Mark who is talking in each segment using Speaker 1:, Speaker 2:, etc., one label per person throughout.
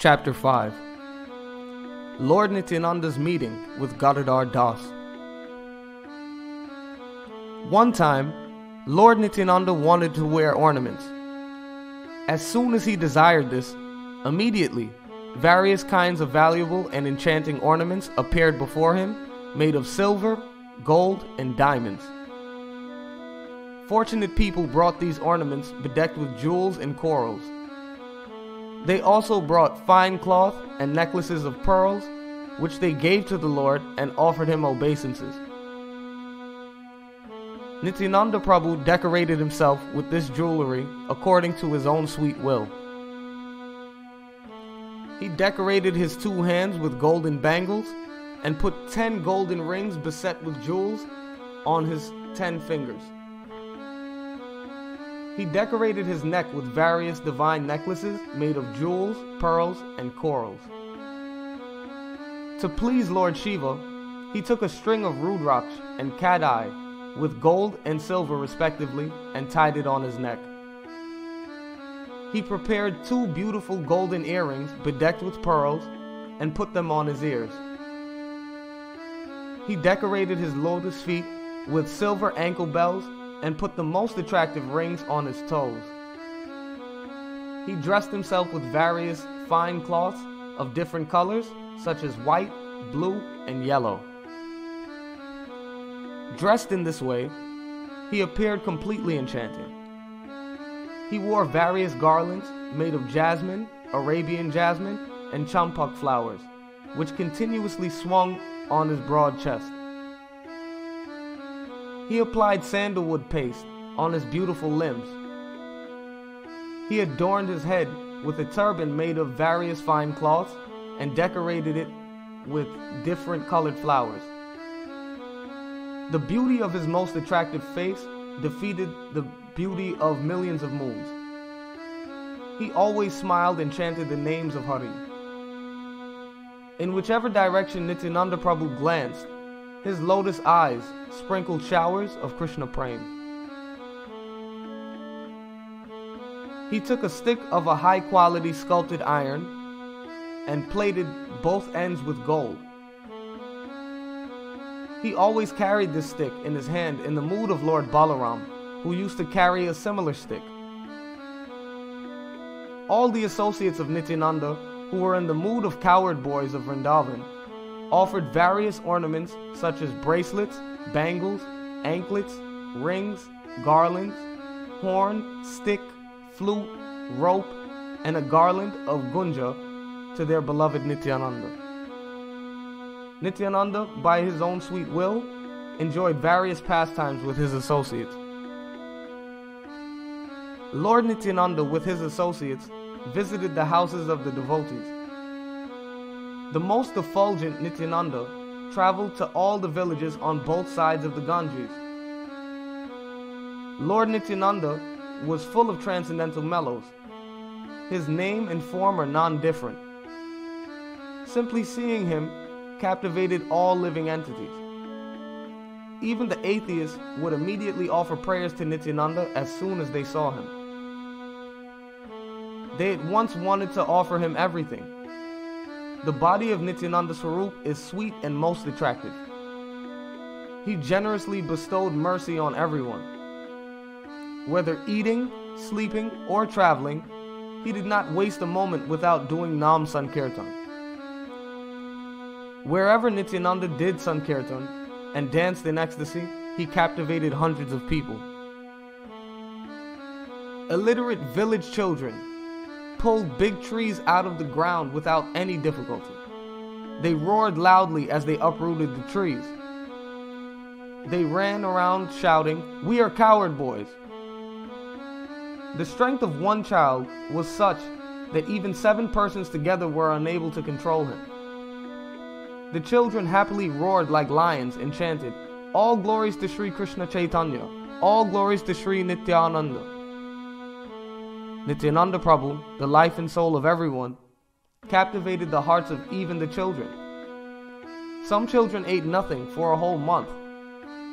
Speaker 1: Chapter 5 Lord Nityananda's meeting with Gadadhar Das. One time, Lord Nityananda wanted to wear ornaments. As soon as he desired this, immediately various kinds of valuable and enchanting ornaments appeared before him, made of silver, gold, and diamonds. Fortunate people brought these ornaments bedecked with jewels and corals. They also brought fine cloth and necklaces of pearls, which they gave to the Lord and offered him obeisances. Nityananda Prabhu decorated himself with this jewelry according to his own sweet will. He decorated his two hands with golden bangles and put ten golden rings beset with jewels on his ten fingers. He decorated his neck with various divine necklaces made of jewels, pearls, and corals. To please Lord Shiva, he took a string of Rudraksh and Kadai with gold and silver respectively and tied it on his neck. He prepared two beautiful golden earrings bedecked with pearls and put them on his ears. He decorated his lotus feet with silver ankle bells and put the most attractive rings on his toes. He dressed himself with various fine cloths of different colors, such as white, blue, and yellow. Dressed in this way, he appeared completely enchanting. He wore various garlands made of jasmine, Arabian jasmine, and champak flowers, which continuously swung on his broad chest. He applied sandalwood paste on his beautiful limbs. He adorned his head with a turban made of various fine cloths and decorated it with different colored flowers. The beauty of his most attractive face defeated the beauty of millions of moons. He always smiled and chanted the names of Hari. In whichever direction Nityananda Prabhu glanced, his lotus eyes sprinkled showers of Krishna Prem. He took a stick of a high quality sculpted iron and plated both ends with gold. He always carried this stick in his hand in the mood of Lord Balaram, who used to carry a similar stick. All the associates of Nityananda, who were in the mood of cowherd boys of Vrindavan, offered various ornaments such as bracelets, bangles, anklets, rings, garlands, horn, stick, flute, rope, and a garland of gunja to their beloved Nityananda. Nityananda, by his own sweet will, enjoyed various pastimes with his associates. Lord Nityananda, with his associates, visited the houses of the devotees. The most effulgent Nityananda traveled to all the villages on both sides of the Ganges. Lord Nityananda was full of transcendental mellows. His name and form are non different. Simply seeing him captivated all living entities. Even the atheists would immediately offer prayers to Nityananda as soon as they saw him. They at once wanted to offer him everything. The body of Nityananda Swarup is sweet and most attractive. He generously bestowed mercy on everyone. Whether eating, sleeping, or traveling, he did not waste a moment without doing Nam Sankirtan. Wherever Nityananda did Sankirtan and danced in ecstasy, he captivated hundreds of people. Illiterate village children pulled big trees out of the ground without any difficulty. They roared loudly as they uprooted the trees. They ran around shouting, We are cowherd boys. The strength of one child was such that even seven persons together were unable to control him. The children happily roared like lions and chanted, All glories to Sri Krishna Chaitanya, all glories to Sri Nityananda. Nityananda Prabhu, the life and soul of everyone, captivated the hearts of even the children. Some children ate nothing for a whole month.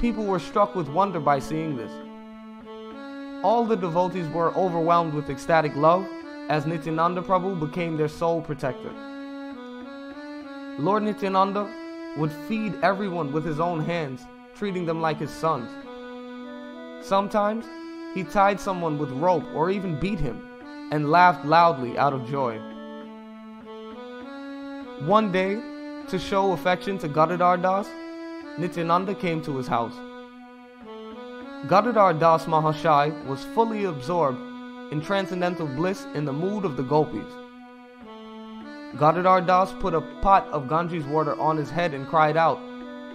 Speaker 1: People were struck with wonder by seeing this. All the devotees were overwhelmed with ecstatic love as Nityananda Prabhu became their sole protector. Lord Nityananda would feed everyone with his own hands, treating them like his sons. Sometimes he tied someone with rope or even beat him and laughed loudly out of joy. One day, to show affection to Gadadhar Das, Nityananda came to his house. Gadadhar Das Mahashai was fully absorbed in transcendental bliss in the mood of the gopis. Gadadhar Das put a pot of Ganges water on his head and cried out,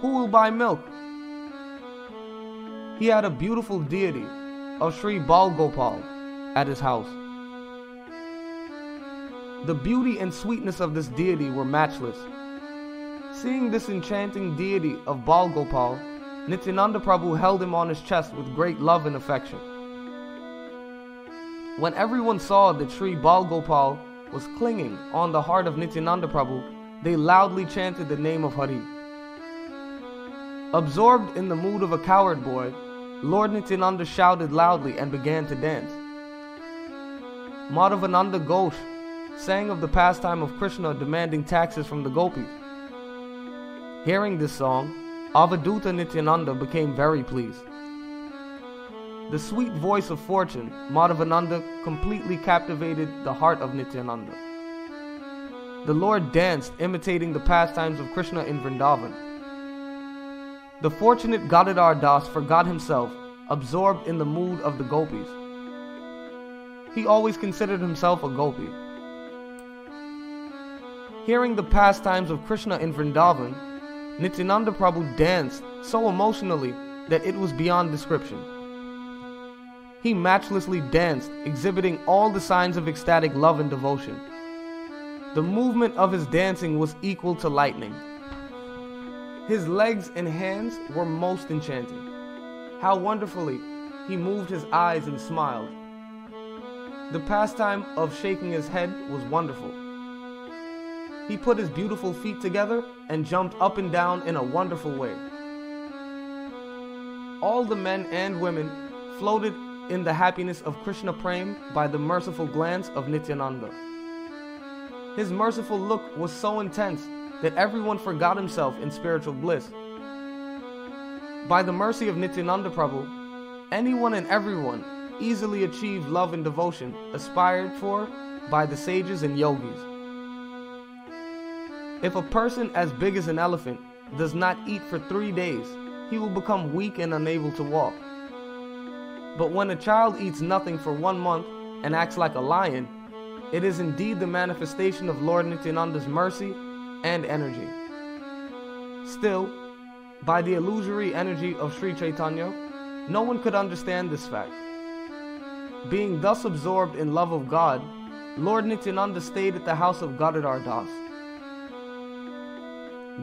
Speaker 1: Who will buy milk? He had a beautiful deity of Sri Bal Gopal at his house. The beauty and sweetness of this deity were matchless. Seeing this enchanting deity of Bal Gopal, Nityananda Prabhu held him on his chest with great love and affection. When everyone saw that Sri Bal Gopal was clinging on the heart of Nityananda Prabhu, they loudly chanted the name of Hari. Absorbed in the mood of a cowherd boy, Lord Nityananda shouted loudly and began to dance. Madhavananda Ghosh sang of the pastime of Krishna demanding taxes from the gopis. Hearing this song, Avadhuta Nityananda became very pleased. The sweet voice of fortune, Madhavananda, completely captivated the heart of Nityananda. The Lord danced, imitating the pastimes of Krishna in Vrindavan. The fortunate Gadadhar Das forgot himself, absorbed in the mood of the gopis. He always considered himself a gopi. Hearing the pastimes of Krishna in Vrindavan, Nityananda Prabhu danced so emotionally that it was beyond description. He matchlessly danced, exhibiting all the signs of ecstatic love and devotion. The movement of his dancing was equal to lightning. His legs and hands were most enchanting. How wonderfully he moved his eyes and smiled. The pastime of shaking his head was wonderful. He put his beautiful feet together and jumped up and down in a wonderful way. All the men and women floated in the happiness of Krishna Prem by the merciful glance of Nityananda. His merciful look was so intense that everyone forgot himself in spiritual bliss. By the mercy of Nityananda Prabhu, anyone and everyone easily achieved love and devotion aspired for by the sages and yogis. If a person as big as an elephant does not eat for three days, he will become weak and unable to walk. But when a child eats nothing for one month and acts like a lion, it is indeed the manifestation of Lord Nityananda's mercy and energy. Still, by the illusory energy of Sri Chaitanya, no one could understand this fact. Being thus absorbed in love of God, Lord Nityananda stayed at the house of Gadadhar Das.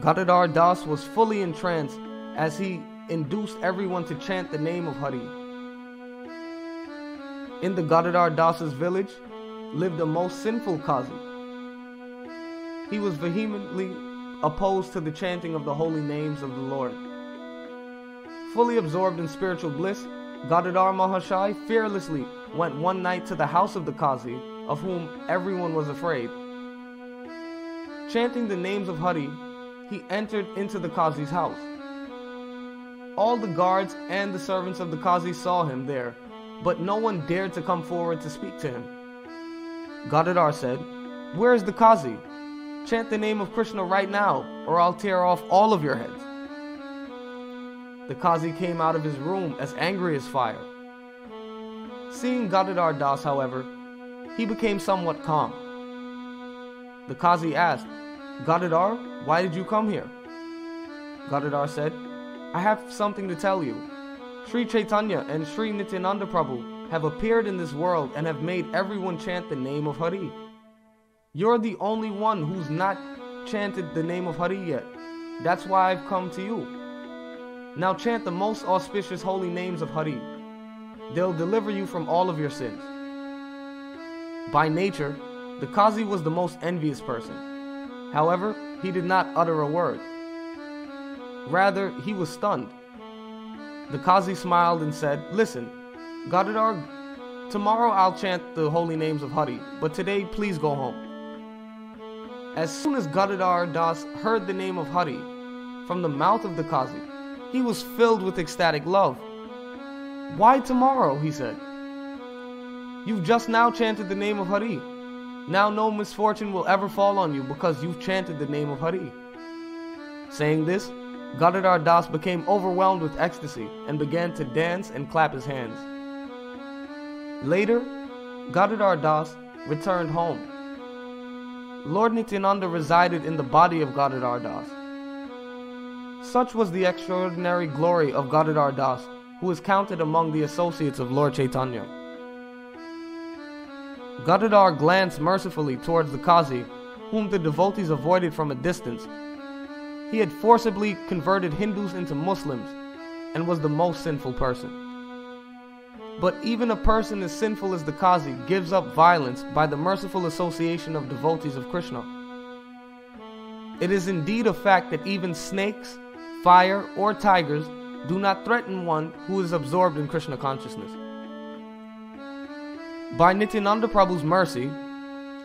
Speaker 1: Gadadhar Das was fully entranced as he induced everyone to chant the name of Hari. In the Gadadhar Das's village lived a most sinful Qazi. He was vehemently opposed to the chanting of the holy names of the Lord. Fully absorbed in spiritual bliss, Gadadhar Mahashai fearlessly went one night to the house of the Qazi, of whom everyone was afraid. Chanting the names of Hari, he entered into the Qazi's house. All the guards and the servants of the Qazi saw him there, but no one dared to come forward to speak to him. Gadadhar said, Where is the Qazi? Chant the name of Krishna right now, or I'll tear off all of your heads. The Qazi came out of his room as angry as fire. Seeing Gadadhar Das, however, he became somewhat calm. The Qazi asked, Gadadhar, why did you come here? Gadadhar said, I have something to tell you. Sri Chaitanya and Sri Nityananda Prabhu have appeared in this world and have made everyone chant the name of Hari. You're the only one who's not chanted the name of Hari yet. That's why I've come to you. Now chant the most auspicious holy names of Hari. They'll deliver you from all of your sins. By nature, the Qazi was the most envious person. However, he did not utter a word. Rather, he was stunned. The Qazi smiled and said, Listen, Gadadhar Tomorrow I'll chant the holy names of Hari, but today please go home. As soon as Gadadhar Das heard the name of Hari from the mouth of the Qazi, he was filled with ecstatic love. Why tomorrow? he said. You've just now chanted the name of Hari. Now no misfortune will ever fall on you because you've chanted the name of Hari. Saying this, Gadadhar Das became overwhelmed with ecstasy and began to dance and clap his hands. Later, Gadadhar Das returned home. Lord Nityananda resided in the body of Gadadhar Das. Such was the extraordinary glory of Gadadhar Das, who is counted among the associates of Lord Chaitanya. Gadadhar glanced mercifully towards the Qazi, whom the devotees avoided from a distance. He had forcibly converted Hindus into Muslims and was the most sinful person. But even a person as sinful as the Qazi gives up violence by the merciful association of devotees of Krishna. It is indeed a fact that even snakes, fire, or tigers do not threaten one who is absorbed in Krishna consciousness. By Nityananda Prabhu's mercy,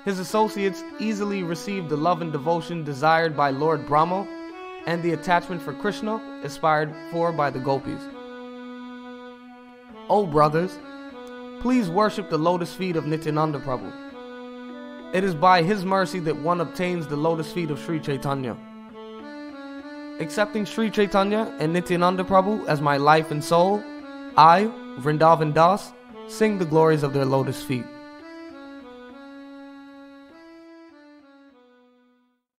Speaker 1: his associates easily received the love and devotion desired by Lord Brahma and the attachment for Krishna aspired for by the gopis. O brothers, please worship the lotus feet of Nityananda Prabhu. It is by his mercy that one obtains the lotus feet of Sri Chaitanya. Accepting Sri Chaitanya and Nityananda Prabhu as my life and soul, I, Vrindavan Das, sing the glories of their lotus feet.